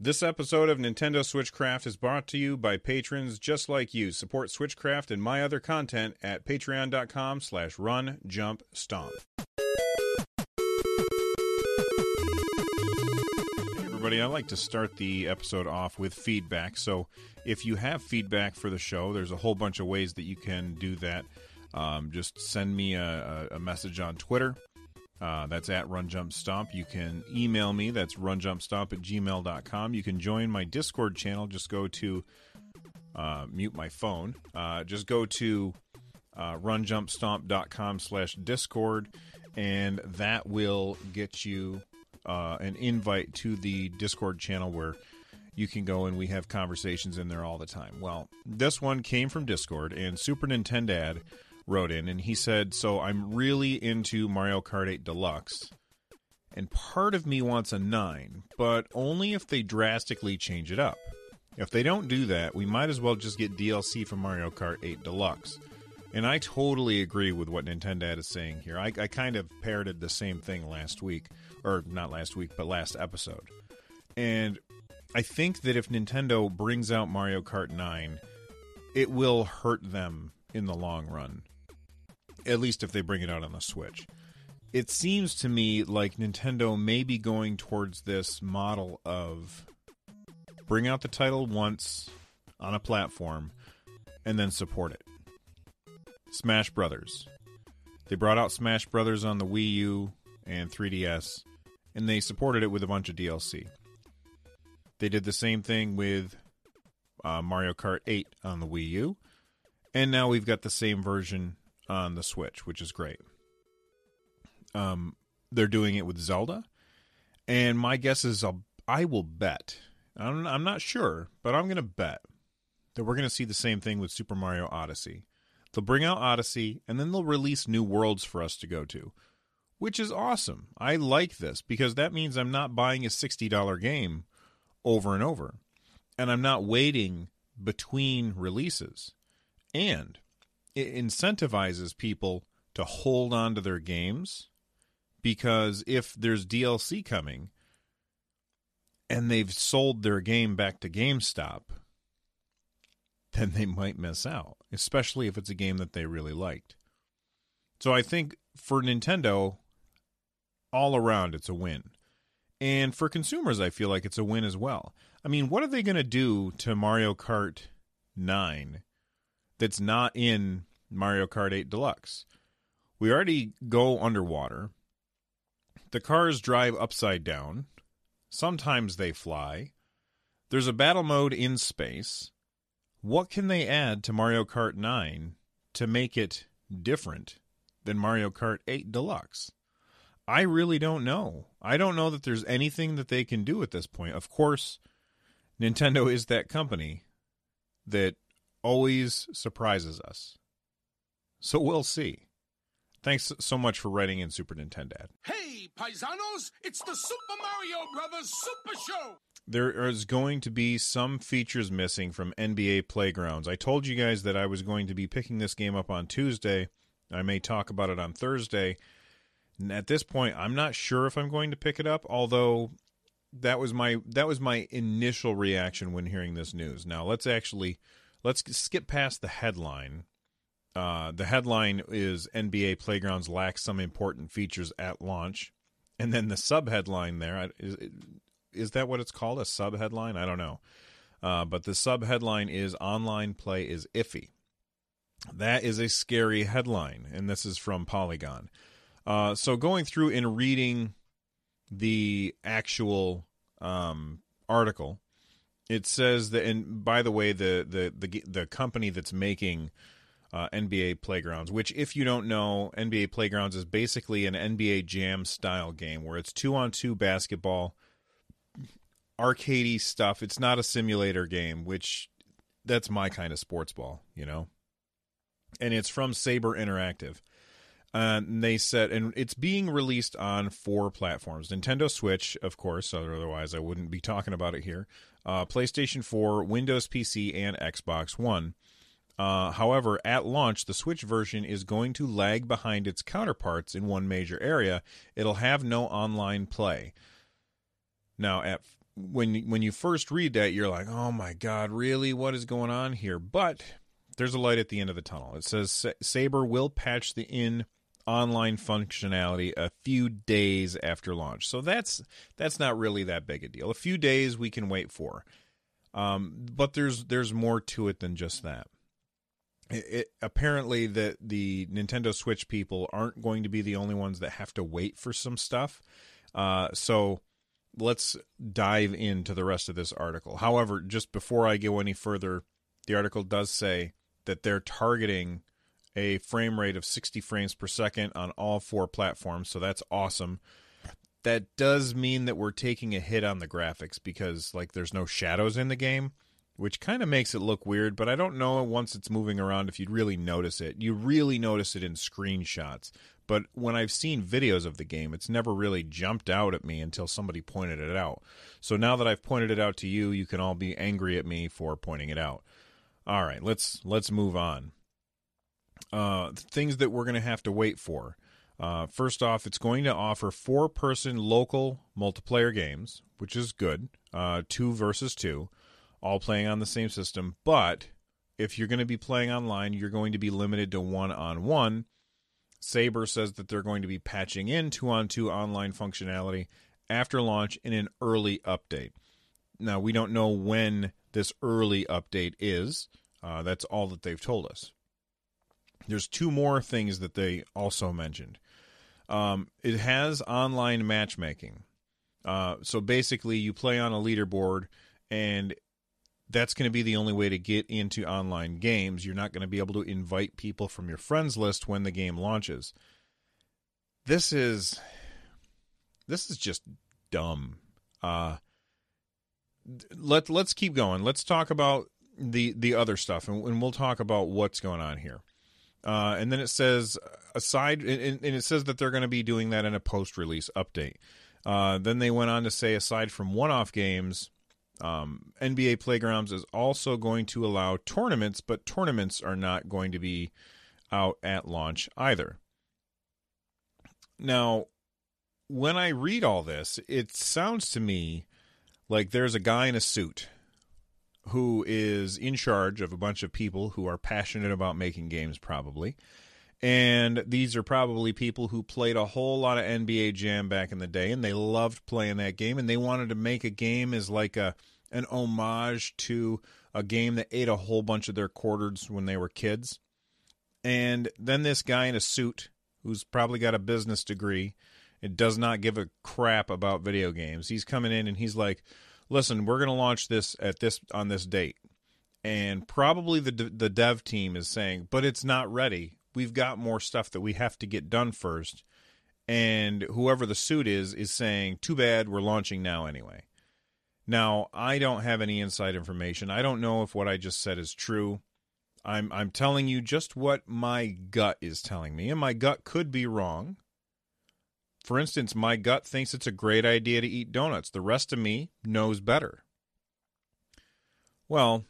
This episode of Nintendo Switchcraft is brought to you by patrons just like you. Support Switchcraft and my other content at patreon.com slash run jump stomp. Everybody, I like to start the episode off with feedback. So if you have feedback for the show, there's a whole bunch of ways that you can do that. Um, just send me a, a, a message on Twitter. Uh, that's at Run Jump Stomp. You can email me. That's runjumpstomp at gmail.com. You can join my Discord channel. Just go to uh, mute my phone. Uh, just go to uh, runjumpstomp.com slash Discord, and that will get you uh, an invite to the Discord channel where you can go and we have conversations in there all the time. Well, this one came from Discord, and Super Nintendo wrote in and he said, So I'm really into Mario Kart 8 Deluxe. And part of me wants a 9, but only if they drastically change it up. If they don't do that, we might as well just get DLC for Mario Kart 8 Deluxe. And I totally agree with what Nintendo is saying here. I, I kind of parroted the same thing last week, or not last week, but last episode. And I think that if Nintendo brings out Mario Kart 9, it will hurt them in the long run at least if they bring it out on the Switch. It seems to me like Nintendo may be going towards this model of bring out the title once on a platform and then support it. Smash Brothers. They brought out Smash Brothers on the Wii U and 3DS, and they supported it with a bunch of DLC. They did the same thing with uh, Mario Kart 8 on the Wii U, and now we've got the same version on the Switch, which is great. Um, they're doing it with Zelda, and my guess is I'll, I will bet. I'm, I'm not sure, but I'm going to bet that we're going to see the same thing with Super Mario Odyssey. They'll bring out Odyssey, and then they'll release new worlds for us to go to, which is awesome. I like this because that means I'm not buying a $60 game over and over, and I'm not waiting between releases. And it incentivizes people to hold on to their games because if there's DLC coming and they've sold their game back to GameStop, then they might miss out, especially if it's a game that they really liked. So I think for Nintendo, all around, it's a win. And for consumers, I feel like it's a win as well. I mean, what are they going to do to Mario Kart 9 that's not in Mario Kart 8 Deluxe. We already go underwater. The cars drive upside down. Sometimes they fly. There's a battle mode in space. What can they add to Mario Kart 9 to make it different than Mario Kart 8 Deluxe? I really don't know. I don't know that there's anything that they can do at this point. Of course, Nintendo is that company that always surprises us. So we'll see. Thanks so much for writing in Super Nintendo. Hey, paisanos, it's the Super Mario Brothers Super Show. There is going to be some features missing from NBA Playgrounds. I told you guys that I was going to be picking this game up on Tuesday. I may talk about it on Thursday. And at this point, I'm not sure if I'm going to pick it up, although that was my that was my initial reaction when hearing this news. Now, let's actually let's skip past the headline uh, the headline is NBA Playgrounds lack some important features at launch. And then the subheadline there is, is that what it's called? A subheadline? I don't know. Uh, but the subheadline is Online Play is Iffy. That is a scary headline. And this is from Polygon. Uh, so going through and reading the actual um, article, it says that, and by the way, the, the, the, the company that's making uh, NBA Playgrounds, which, if you don't know, NBA Playgrounds is basically an NBA Jam style game where it's two on two basketball arcadey stuff. It's not a simulator game, which that's my kind of sports ball, you know. And it's from Saber Interactive. Uh, and they said, and it's being released on four platforms: Nintendo Switch, of course. Otherwise, I wouldn't be talking about it here. Uh, PlayStation 4, Windows PC, and Xbox One. Uh, however, at launch, the Switch version is going to lag behind its counterparts in one major area. It'll have no online play. Now, at when when you first read that, you're like, "Oh my God, really? What is going on here?" But there's a light at the end of the tunnel. It says Saber will patch the in online functionality a few days after launch. So that's that's not really that big a deal. A few days we can wait for. Um, but there's there's more to it than just that. It, it, apparently that the Nintendo Switch people aren't going to be the only ones that have to wait for some stuff. Uh, so let's dive into the rest of this article. However, just before I go any further, the article does say that they're targeting a frame rate of 60 frames per second on all four platforms, so that's awesome. That does mean that we're taking a hit on the graphics because like there's no shadows in the game, which kind of makes it look weird, but I don't know once it's moving around if you'd really notice it. You really notice it in screenshots, but when I've seen videos of the game, it's never really jumped out at me until somebody pointed it out. So now that I've pointed it out to you, you can all be angry at me for pointing it out. All right, let's let's move on. Uh, things that we're going to have to wait for. Uh, first off, it's going to offer four person local multiplayer games, which is good. Uh, two versus two, all playing on the same system. But if you're going to be playing online, you're going to be limited to one on one. Saber says that they're going to be patching in two on two online functionality after launch in an early update. Now, we don't know when this early update is. Uh, that's all that they've told us. There's two more things that they also mentioned. Um, it has online matchmaking. Uh, so basically, you play on a leaderboard, and that's going to be the only way to get into online games. You're not going to be able to invite people from your friends list when the game launches. This is this is just dumb. Uh, let let's keep going. Let's talk about the the other stuff, and, and we'll talk about what's going on here. Uh, and then it says aside, and, and, it says that they're going to be doing that in a post-release update. Uh, then they went on to say, aside from one-off games, um, NBA Playgrounds is also going to allow tournaments, but tournaments are not going to be out at launch either. Now, when I read all this, it sounds to me like there's a guy in a suit who is in charge of a bunch of people who are passionate about making games, probably. And these are probably people who played a whole lot of NBA Jam back in the day, and they loved playing that game, and they wanted to make a game as like a an homage to a game that ate a whole bunch of their quarters when they were kids. And then this guy in a suit, who's probably got a business degree, and does not give a crap about video games. He's coming in and he's like, listen, we're going to launch this at this on this date. And probably the the dev team is saying, but it's not ready. We've got more stuff that we have to get done first. And whoever the suit is is saying, "Too bad, we're launching now anyway." Now, I don't have any inside information. I don't know if what I just said is true. I'm I'm telling you just what my gut is telling me, and my gut could be wrong. For instance, my gut thinks it's a great idea to eat donuts. The rest of me knows better. Well,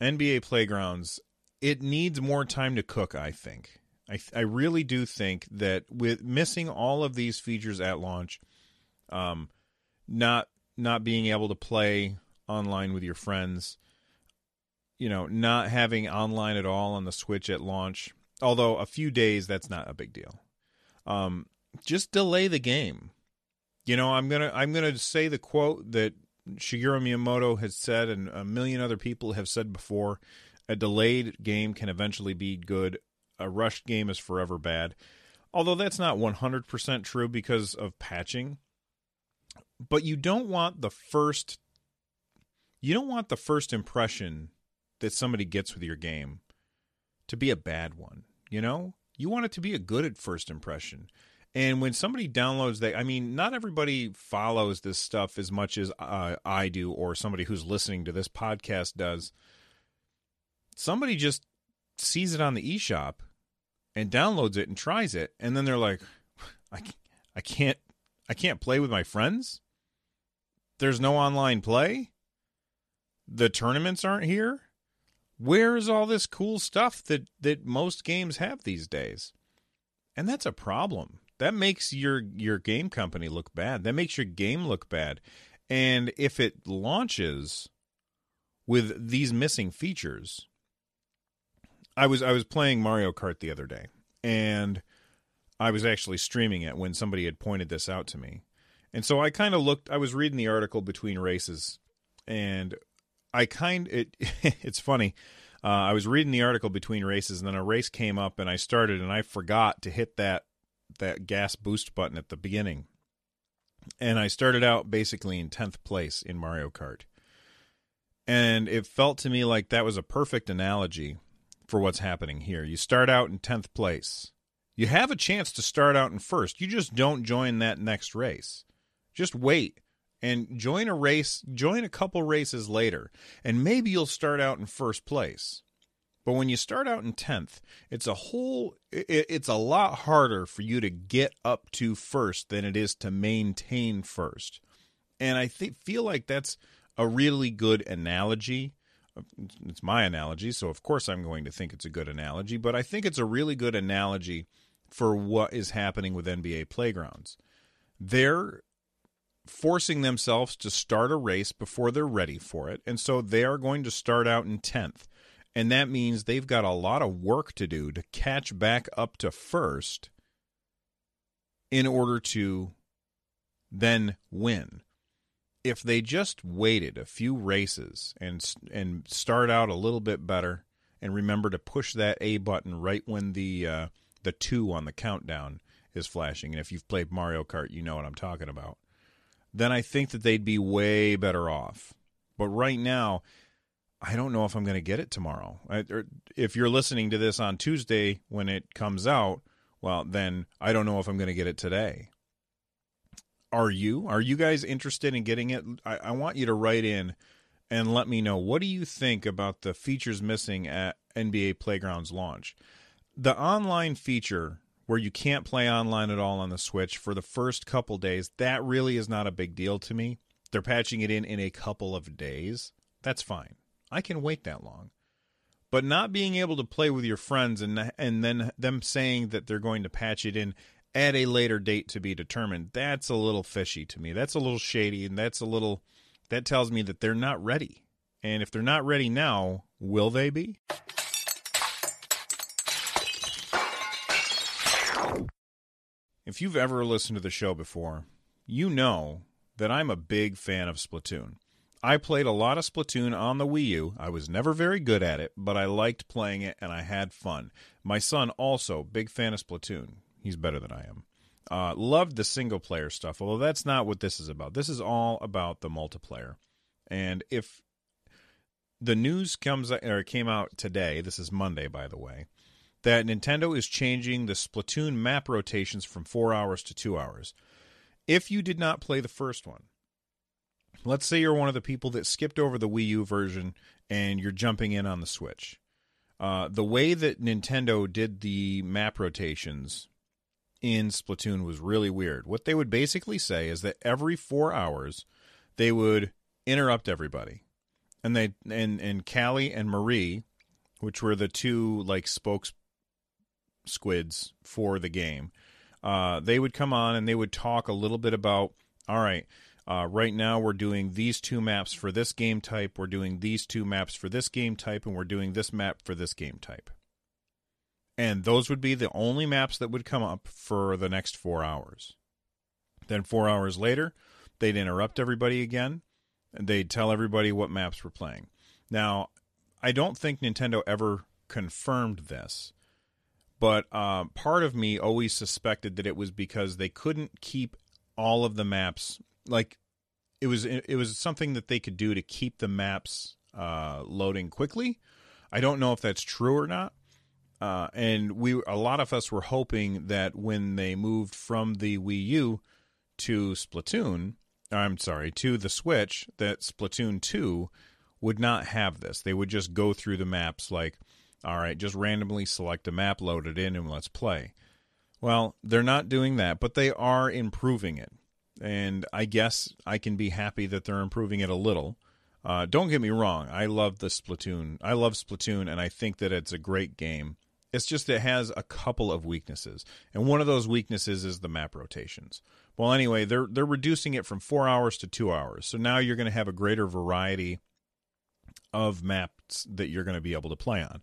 NBA Playgrounds, it needs more time to cook, I think. I, I really do think that with missing all of these features at launch, um, not not being able to play online with your friends, you know, not having online at all on the Switch at launch, although a few days that's not a big deal. Um, just delay the game. You know, I'm gonna I'm gonna say the quote that Shigeru Miyamoto has said, and a million other people have said before: a delayed game can eventually be good. A rushed game is forever bad. Although that's not 100% true because of patching. But you don't want the first you don't want the first impression that somebody gets with your game to be a bad one, you know? You want it to be a good at first impression. And when somebody downloads that, I mean, not everybody follows this stuff as much as uh, I do, or somebody who's listening to this podcast does. Somebody just sees it on the eShop and downloads it and tries it, and then they're like, I, I can't, I can't play with my friends. There's no online play. The tournaments aren't here. Where is all this cool stuff that that most games have these days? And that's a problem that makes your your game company look bad. That makes your game look bad. And if it launches with these missing features, I was I was playing Mario Kart the other day, and I was actually streaming it when somebody had pointed this out to me. And so I kind of looked. I was reading the article between races, and I kind it. It's funny. Uh, I was reading the article between races, and then a race came up, and I started, and I forgot to hit that that gas boost button at the beginning. And I started out basically in 10th place in Mario Kart. And it felt to me like that was a perfect analogy for what's happening here. You start out in 10th place. You have a chance to start out in first. You just don't join that next race. Just wait and join a race, join a couple races later, and maybe you'll start out in first place. But when you start out in 10th, it's a whole it, it's a lot harder for you to get up to first than it is to maintain first. And I th- feel like that's a really good analogy. Uh, it's my analogy, so of course I'm going to think it's a good analogy, but I think it's a really good analogy for what is happening with NBA playgrounds. They're forcing themselves to start a race before they're ready for it, and so they are going to start out in 10th. And that means they've got a lot of work to do to catch back up to first in order to then win. If they just waited a few races and and start out a little bit better and remember to push that A button right when the uh, the 2 on the countdown is flashing and if you've played Mario Kart you know what I'm talking about then I think that they'd be way better off. But right now, I don't know if I'm going to get it tomorrow. I, er, if you're listening to this on Tuesday when it comes out, well, then I don't know if I'm going to get it today. Are you? Are you guys interested in getting it? I, I want you to write in and let me know what do you think about the features missing at NBA Playground's launch. The online feature where you can't play online at all on the Switch for the first couple days, that really is not a big deal to me. They're patching it in in a couple of days. That's fine. I can wait that long. But not being able to play with your friends and and then them saying that they're going to patch it in at a later date to be determined, that's a little fishy to me. That's a little shady and that's a little that tells me that they're not ready. And if they're not ready now, will they be? If you've ever listened to the show before, you know that I'm a big fan of Splatoon. I played a lot of Splatoon on the Wii U. I was never very good at it, but I liked playing it and I had fun. My son also big fan of Splatoon. He's better than I am. Uh, loved the single player stuff, although that's not what this is about. This is all about the multiplayer. And if the news comes or came out today, this is Monday, by the way, that Nintendo is changing the Splatoon map rotations from four hours to two hours. If you did not play the first one, let's say you're one of the people that skipped over the Wii U version and you're jumping in on the Switch. Uh, the way that Nintendo did the map rotations in Splatoon was really weird. What they would basically say is that every four hours they would interrupt everybody, and they and and Callie and Marie, which were the two like spokes squids for the game, uh, they would come on and they would talk a little bit about all right uh, right now, we're doing these two maps for this game type, we're doing these two maps for this game type, and we're doing this map for this game type. And those would be the only maps that would come up for the next four hours. Then, four hours later, they'd interrupt everybody again, and they'd tell everybody what maps we're playing. Now, I don't think Nintendo ever confirmed this, but uh, part of me always suspected that it was because they couldn't keep all of the maps like it was it was something that they could do to keep the maps uh, loading quickly. I don't know if that's true or not, Uh, and we a lot of us were hoping that when they moved from the Wii U to Splatoon, I'm sorry, to the Switch, that Splatoon 2 would not have this. They would just go through the maps like, all right, just randomly select a map, load it in, and let's play. Well, they're not doing that, but they are improving it. And I guess I can be happy that they're improving it a little. Uh, don't get me wrong, I love the Splatoon. I love Splatoon, and I think that it's a great game. It's just it has a couple of weaknesses, and one of those weaknesses is the map rotations. Well, anyway, they're they're reducing it from four hours to two hours, so now you're going to have a greater variety of maps that you're going to be able to play on.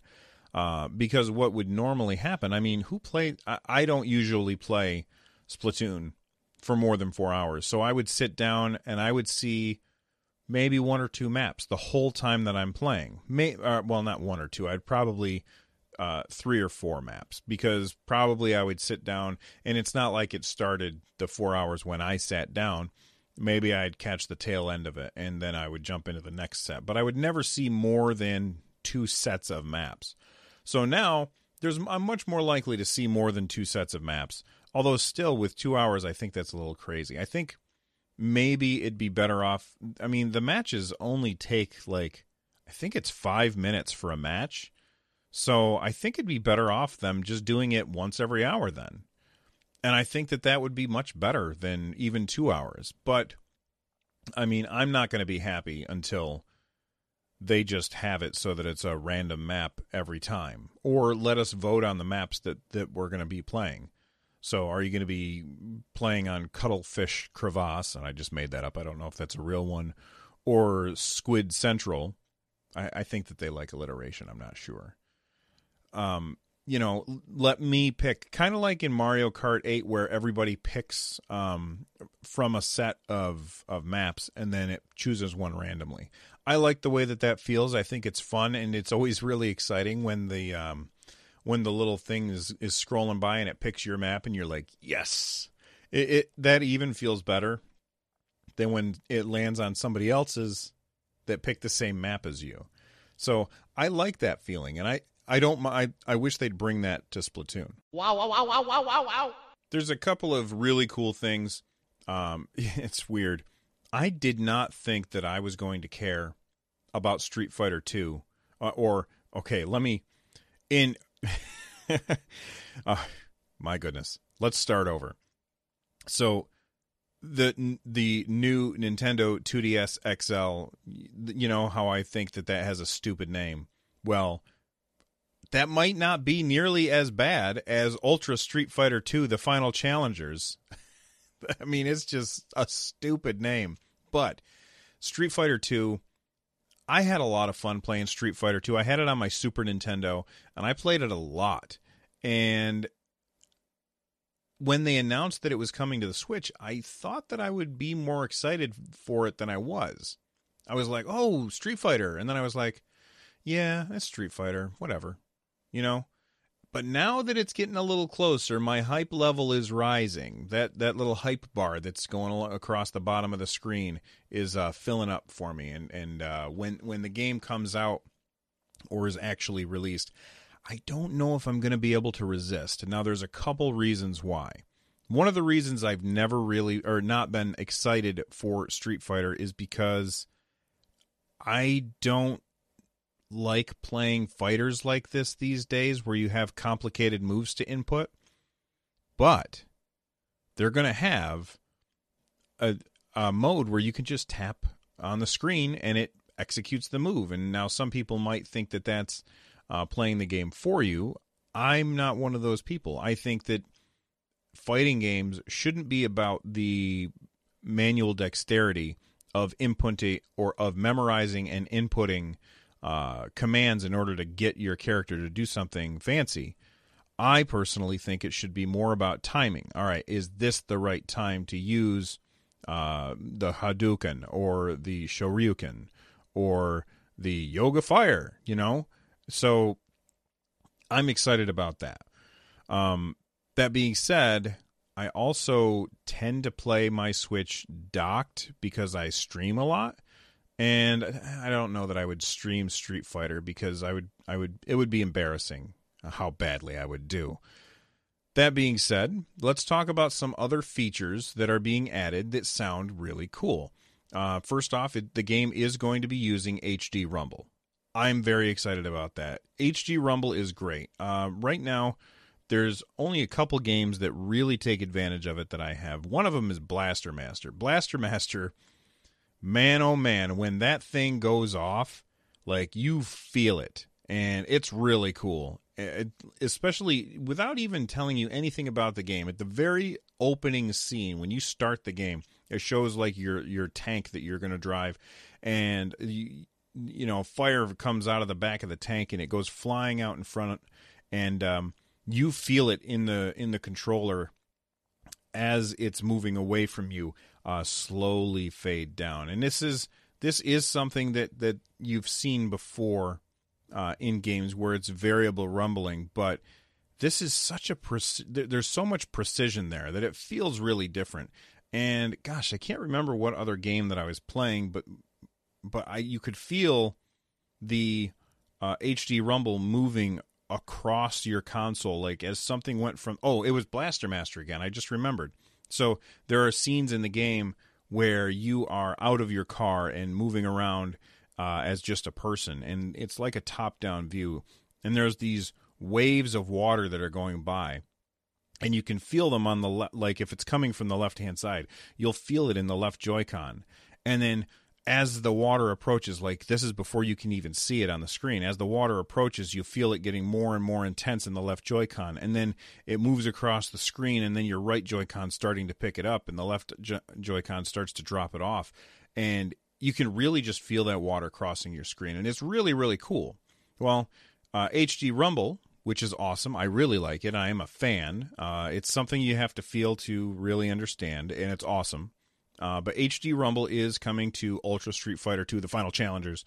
Uh, because what would normally happen, I mean, who played? I, I don't usually play Splatoon for more than four hours, so I would sit down and I would see maybe one or two maps the whole time that I'm playing. May, uh, well, not one or two. I'd probably uh, three or four maps because probably I would sit down and it's not like it started the four hours when I sat down. Maybe I'd catch the tail end of it and then I would jump into the next set, but I would never see more than two sets of maps. So now there's I'm much more likely to see more than two sets of maps. Although still with 2 hours I think that's a little crazy. I think maybe it'd be better off I mean the matches only take like I think it's 5 minutes for a match. So I think it'd be better off them just doing it once every hour then. And I think that that would be much better than even 2 hours. But I mean, I'm not going to be happy until they just have it so that it's a random map every time or let us vote on the maps that that we're going to be playing so are you going to be playing on cuttlefish crevasse? And i just made that up. I don't know if that's a real one or squid central. I, I think that they like alliteration. I'm not sure. Um you know let me pick kind of like in mario kart 8 where everybody picks um from a set of of maps and then it chooses one randomly. I like the way that that feels. I think it's fun and it's always really exciting when the um, when the little thing is is scrolling by and it picks your map and you're like, yes. It, it that even feels better than when it lands on somebody else's that picked the same map as you. So I like that feeling, and I I don't I I wish they'd bring that to Splatoon. Wow! Wow! Wow! Wow! Wow! Wow! Wow! There's a couple of really cool things. Um, it's weird. I did not think that I was going to care about Street Fighter 2 uh, or okay, let me in uh, my goodness. Let's start over. So the the new Nintendo 2DS XL, you know how I think that that has a stupid name. Well, that might not be nearly as bad as Ultra Street Fighter 2 The Final Challengers. I mean, it's just a stupid name. But Street Fighter 2, I had a lot of fun playing Street Fighter 2. I had it on my Super Nintendo and I played it a lot. And when they announced that it was coming to the Switch, I thought that I would be more excited for it than I was. I was like, "Oh, Street Fighter." And then I was like, "Yeah, it's Street Fighter, whatever." You know? But now that it's getting a little closer, my hype level is rising. That that little hype bar that's going across the bottom of the screen is uh, filling up for me. And and uh, when when the game comes out or is actually released, I don't know if I'm going to be able to resist. Now, there's a couple reasons why. One of the reasons I've never really or not been excited for Street Fighter is because I don't like playing fighters like this these days where you have complicated moves to input. But they're going to have a, a mode where you can just tap on the screen and it executes the move. And now some people might think that that's uh, playing the game for you. I'm not one of those people. I think that fighting games shouldn't be about the manual dexterity of inputting or of memorizing and inputting uh, commands in order to get your character to do something fancy. I personally think it should be more about timing. All right, is this the right time to use uh, the Hadouken or the Shoryuken or the Yoga Fire? You know, so I'm excited about that. Um, that being said, I also tend to play my Switch docked because I stream a lot and I don't know that I would stream Street Fighter because I would I would it would be embarrassing. how badly I would do. That being said, let's talk about some other features that are being added that sound really cool. Uh, first off, it, the game is going to be using HD Rumble. I'm very excited about that. HD Rumble is great. Uh, right now, there's only a couple games that really take advantage of it that I have. One of them is Blaster Master. Blaster Master, man oh man, when that thing goes off, like you feel it, and it's really cool. It, especially without even telling you anything about the game. At the very opening scene, when you start the game, it shows like your your tank that you're going to drive, and you, you know fire comes out of the back of the tank and it goes flying out in front, and um, you feel it in the in the controller as it's moving away from you, uh, slowly fade down. And this is this is something that that you've seen before uh, in games where it's variable rumbling, but this is such a there's so much precision there that it feels really different. And gosh, I can't remember what other game that I was playing, but but I you could feel the uh, HD rumble moving across your console, like as something went from oh, it was Blaster Master again. I just remembered. So there are scenes in the game where you are out of your car and moving around uh, as just a person, and it's like a top-down view. And there's these waves of water that are going by, and you can feel them on the left. Like if it's coming from the left-hand side, you'll feel it in the left Joy-Con, and then as the water approaches, like this is before you can even see it on the screen, as the water approaches, you feel it getting more and more intense in the left Joy-Con. And then it moves across the screen, and then your right Joy-Con starting to pick it up, and the left Joy-Con starts to drop it off. And you can really just feel that water crossing your screen. And it's really, really cool. Well, uh, HD Rumble, which is awesome. I really like it. I am a fan. Uh, it's something you have to feel to really understand, and it's awesome. Uh, but HD Rumble is coming to Ultra Street Fighter 2, the final challengers.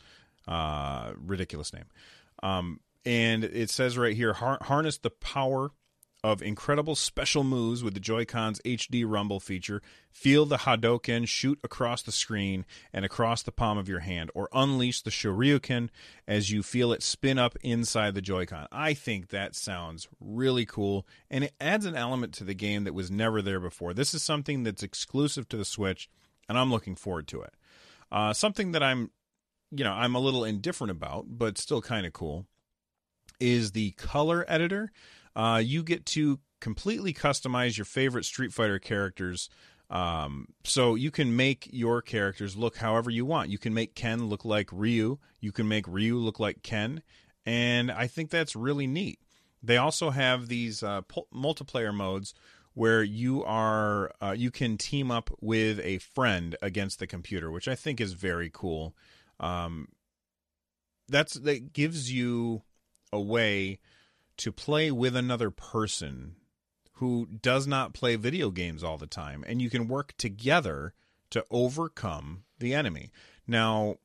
Uh, ridiculous name. Um, and it says right here har- harness the power of incredible special moves with the Joy-Con's HD Rumble feature. Feel the Hadoken shoot across the screen and across the palm of your hand, or unleash the Shoryuken as you feel it spin up inside the Joy-Con. I think that sounds really cool, and it adds an element to the game that was never there before. This is something that's exclusive to the Switch, and I'm looking forward to it. Uh, something that I'm, you know, I'm a little indifferent about, but still kind of cool, is the color editor. Uh, you get to completely customize your favorite Street Fighter characters. Um, so you can make your characters look however you want. You can make Ken look like Ryu. You can make Ryu look like Ken, and I think that's really neat. They also have these uh, multiplayer modes where you are uh, you can team up with a friend against the computer, which I think is very cool. Um, that's that gives you a way to play with another person who does not play video games all the time, and you can work together to overcome the enemy. Now,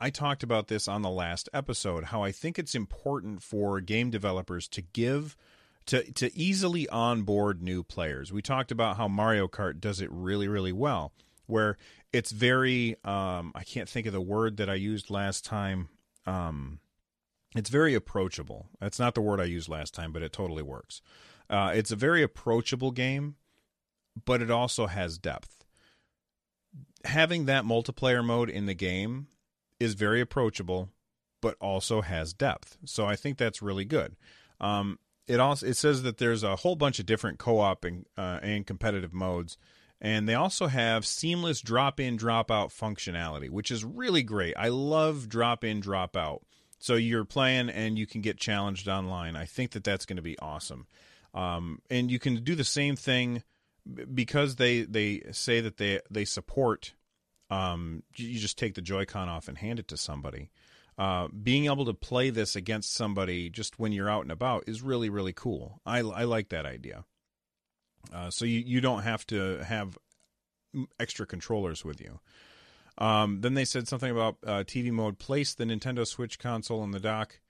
I talked about this on the last episode how I think it's important for game developers to give to to easily onboard new players. We talked about how Mario Kart does it really really well where it's very um, I can't think of the word that I used last time um, it's very approachable. That's not the word I used last time, but it totally works. Uh, it's a very approachable game, but it also has depth. Having that multiplayer mode in the game is very approachable, but also has depth. So I think that's really good. Um, it also it says that there's a whole bunch of different co-op and, uh, and competitive modes, and they also have seamless drop-in drop-out functionality, which is really great. I love drop-in drop-out so you're playing and you can get challenged online. I think that that's going to be awesome. Um, and you can do the same thing because they they say that they they support. Um, you just take the Joy-Con off and hand it to somebody. Uh, being able to play this against somebody just when you're out and about is really really cool. I I like that idea. Uh, so you you don't have to have extra controllers with you. Um, then they said something about uh, TV mode. Place the Nintendo Switch console in the dock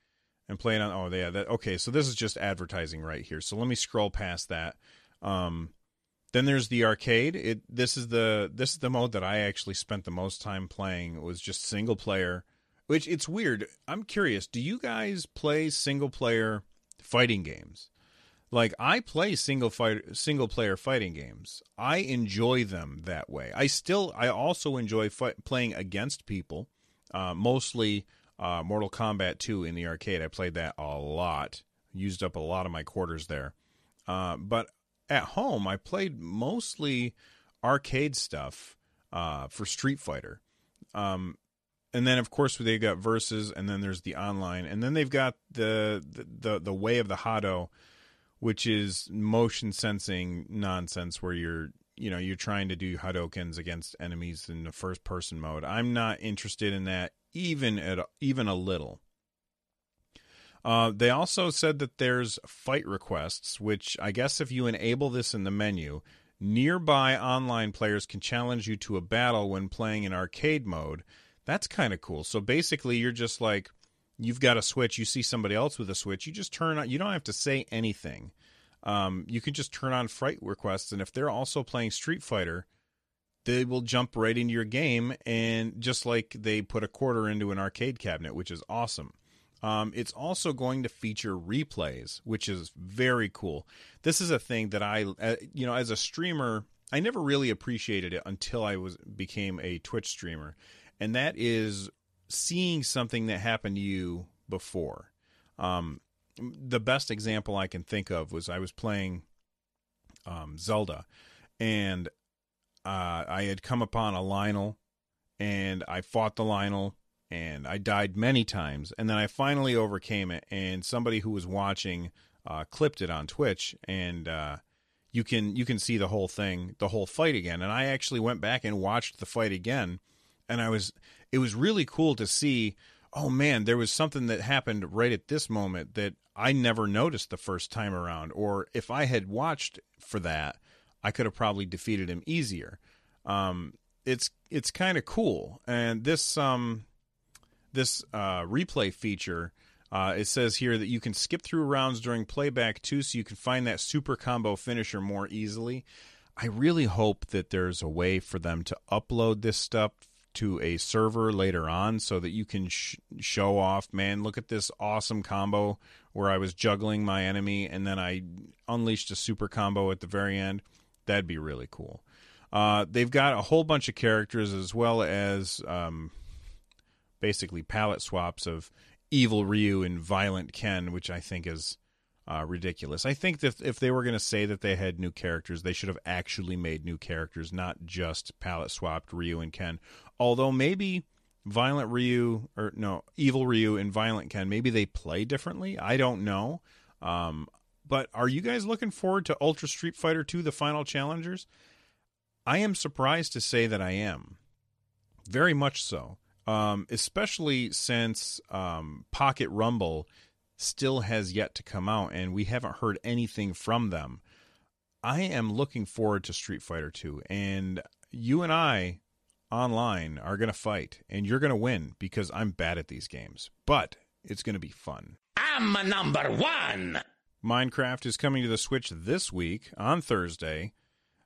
and play it on. Oh, yeah. That okay. So this is just advertising right here. So let me scroll past that. Um, then there's the arcade. It this is the this is the mode that I actually spent the most time playing. It was just single player, which it's weird. I'm curious. Do you guys play single player fighting games. Like I play single fight single player fighting games. I enjoy them that way. I still I also enjoy fight, playing against people. Uh, mostly uh, Mortal Kombat 2 in the arcade. I played that a lot. Used up a lot of my quarters there. Uh, but at home, I played mostly arcade stuff uh, for Street Fighter. Um, and then of course they've got verses, and then there's the online, and then they've got the the the, the way of the Hado, which is motion sensing nonsense where you're you know you're trying to do Hadokens against enemies in the first person mode. I'm not interested in that even at even a little. Uh, they also said that there's fight requests, which I guess if you enable this in the menu, nearby online players can challenge you to a battle when playing in arcade mode that's kind of cool. So basically, you're just like, you've got a switch. You see somebody else with a switch. You just turn on. You don't have to say anything. Um, you can just turn on fight requests, and if they're also playing Street Fighter, they will jump right into your game, and just like they put a quarter into an arcade cabinet, which is awesome. Um, it's also going to feature replays, which is very cool. This is a thing that I, uh, you know, as a streamer, I never really appreciated it until I was became a Twitch streamer and that is seeing something that happened to you before. Um, the best example I can think of was I was playing um, Zelda, and uh, I had come upon a Lynel, and I fought the Lynel, and I died many times, and then I finally overcame it, and somebody who was watching uh, clipped it on Twitch, and uh, you can you can see the whole thing, the whole fight again, and I actually went back and watched the fight again and I was it was really cool to see oh man there was something that happened right at this moment that I never noticed the first time around. Or if I had watched for that I could have probably defeated him easier. Um, it's it's kind of cool. And this um this uh, replay feature uh, it says here that you can skip through rounds during playback too, so you can find that super combo finisher more easily. I really hope that there's a way for them to upload this stuff to a server later on so that you can sh- show off, man, look at this awesome combo where I was juggling my enemy and then I unleashed a super combo at the very end. That'd be really cool. Uh, they've got a whole bunch of characters as well as um, basically palette swaps of Evil Ryu and Violent Ken, which I think is uh, ridiculous. I think that if they were going to say that they had new characters, they should have actually made new characters, not just palette swapped Ryu and Ken. Although maybe Violent Ryu or no Evil Ryu and Violent Ken, maybe they play differently. I don't know. Um, but are you guys looking forward to Ultra Street Fighter 2 The Final Challengers? I am surprised to say that I am. Very much so. Um, especially since um, Pocket Rumble still has yet to come out and we haven't heard anything from them. I am looking forward to Street Fighter 2 and you and I online are going to fight and you're going to win because I'm bad at these games. But it's going to be fun. I'm a number 1. Minecraft is coming to the Switch this week on Thursday.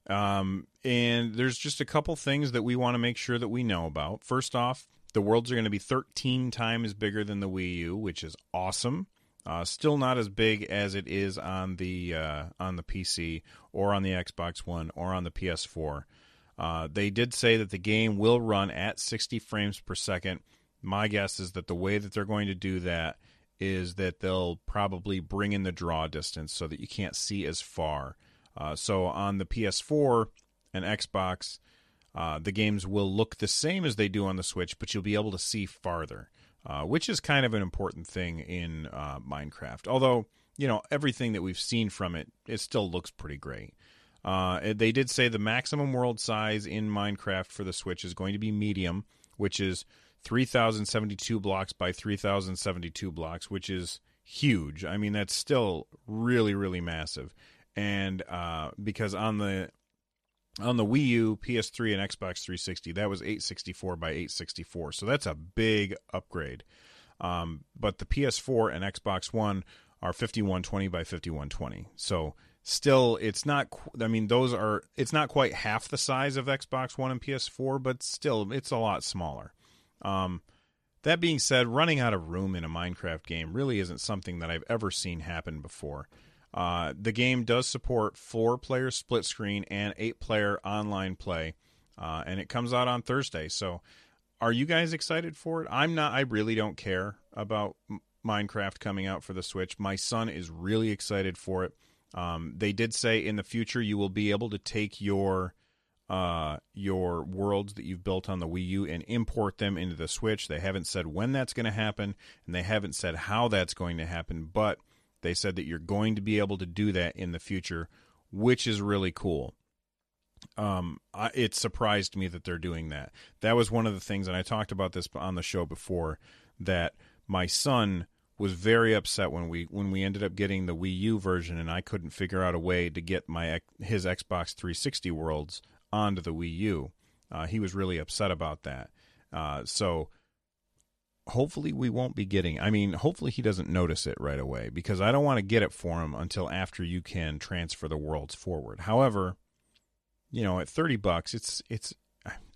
Um, and there's just a couple things that we want to make sure that we know about. First off, the worlds are going to be 13 times bigger than the Wii U, which is awesome. Uh, still not as big as it is on the uh, on the PC or on the Xbox One or on the PS4. Uh, they did say that the game will run at 60 frames per second. My guess is that the way that they're going to do that is that they'll probably bring in the draw distance so that you can't see as far. Uh, so on the PS4 and Xbox, uh, the games will look the same as they do on the Switch, but you'll be able to see farther uh, which is kind of an important thing in uh, Minecraft. Although, you know, everything that we've seen from it, it still looks pretty great. Uh, they did say the maximum world size in Minecraft for the Switch is going to be medium, which is 3,072 blocks by 3,072 blocks, which is huge. I mean, that's still really, really massive. And uh, because on the on the Wii U, PS3, and Xbox 360, that was 864 by 864. So that's a big upgrade. Um, but the PS4 and Xbox One are 5120 by 5120. So still, it's not. I mean, those are. It's not quite half the size of Xbox One and PS4, but still, it's a lot smaller. Um, That being said, running out of room in a Minecraft game really isn't something that I've ever seen happen before. Uh, the game does support four player split screen and eight player online play, uh, and it comes out on Thursday. So, are you guys excited for it? I'm not. I really don't care about Minecraft coming out for the Switch. My son is really excited for it. Um, they did say in the future you will be able to take your uh, your worlds that you've built on the Wii U and import them into the Switch. They haven't said when that's going to happen, and they haven't said how that's going to happen, but they said that you're going to be able to do that in the future, which is really cool. Um, I, it surprised me that they're doing that. That was one of the things, and I talked about this on the show before, that my son was very upset when we when we ended up getting the Wii U version, and I couldn't figure out a way to get my his Xbox 360 worlds onto the Wii U. Uh, he was really upset about that. Uh, so hopefully we won't be getting i mean hopefully he doesn't notice it right away because i don't want to get it for him until after you can transfer the worlds forward. However you know at 30 bucks it's it's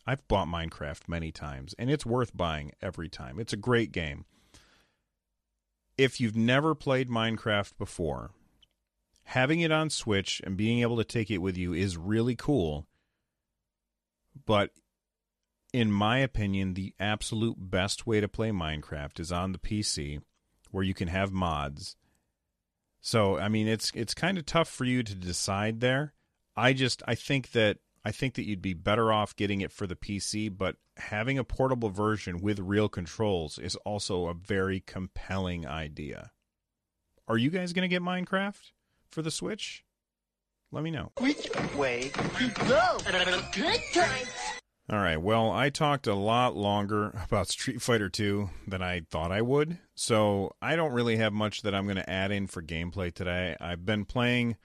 i've bought minecraft many times and it's worth buying every time. It's a great game. If you've never played minecraft before having it on switch and being able to take it with you is really cool but in my opinion, the absolute best way to play Minecraft is on the PC, where you can have mods. So, I mean, it's it's kind of tough for you to decide there. I just I think that I think that you'd be better off getting it for the PC, but having a portable version with real controls is also a very compelling idea. Are you guys going to get Minecraft for the Switch? Let me know. Which way to go? Good times. All right. Well, I talked a lot longer about Street Fighter 2 than I thought I would. So I don't really have much that I'm going to add in for gameplay today. I've been playing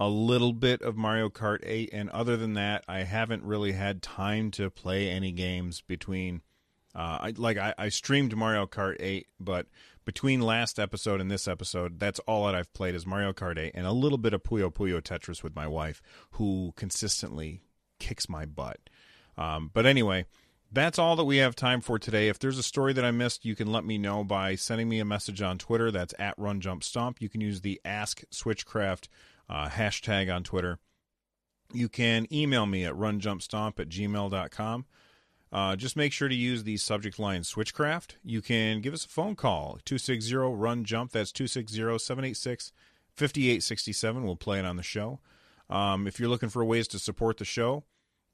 a little bit of Mario Kart 8, and other than that, I haven't really had time to play any games between. Uh, I, like I, I streamed Mario Kart 8, but between last episode and this episode, that's all that I've played is Mario Kart 8 and a little bit of Puyo Puyo Tetris with my wife, who consistently kicks my butt. Um, but anyway, that's all that we have time for today. If there's a story that I missed, you can let me know by sending me a message on Twitter. That's at RunJumpStomp. You can use the Ask Switchcraft uh, hashtag on Twitter. You can email me at runjumpstomp at gmail.com. Uh, just make sure to use the subject line Switchcraft. You can give us a phone call, 260 Run Jump. That's 260 786 5867. We'll play it on the show. Um, if you're looking for ways to support the show,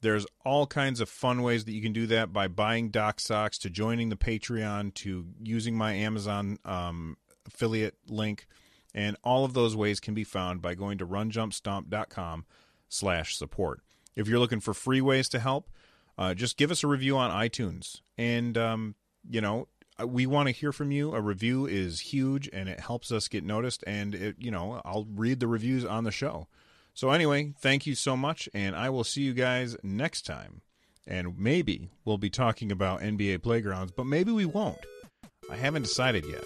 there's all kinds of fun ways that you can do that by buying Dock Socks, to joining the Patreon, to using my Amazon um, affiliate link, and all of those ways can be found by going to runjumpstomp.com slash support. If you're looking for free ways to help, uh, just give us a review on iTunes. And, um, you know, uh, we want to hear from you. A review is huge and it helps us get noticed. And, it, you know, I'll read the reviews on the show. So, anyway, thank you so much, and I will see you guys next time. And maybe we'll be talking about NBA playgrounds, but maybe we won't. I haven't decided yet.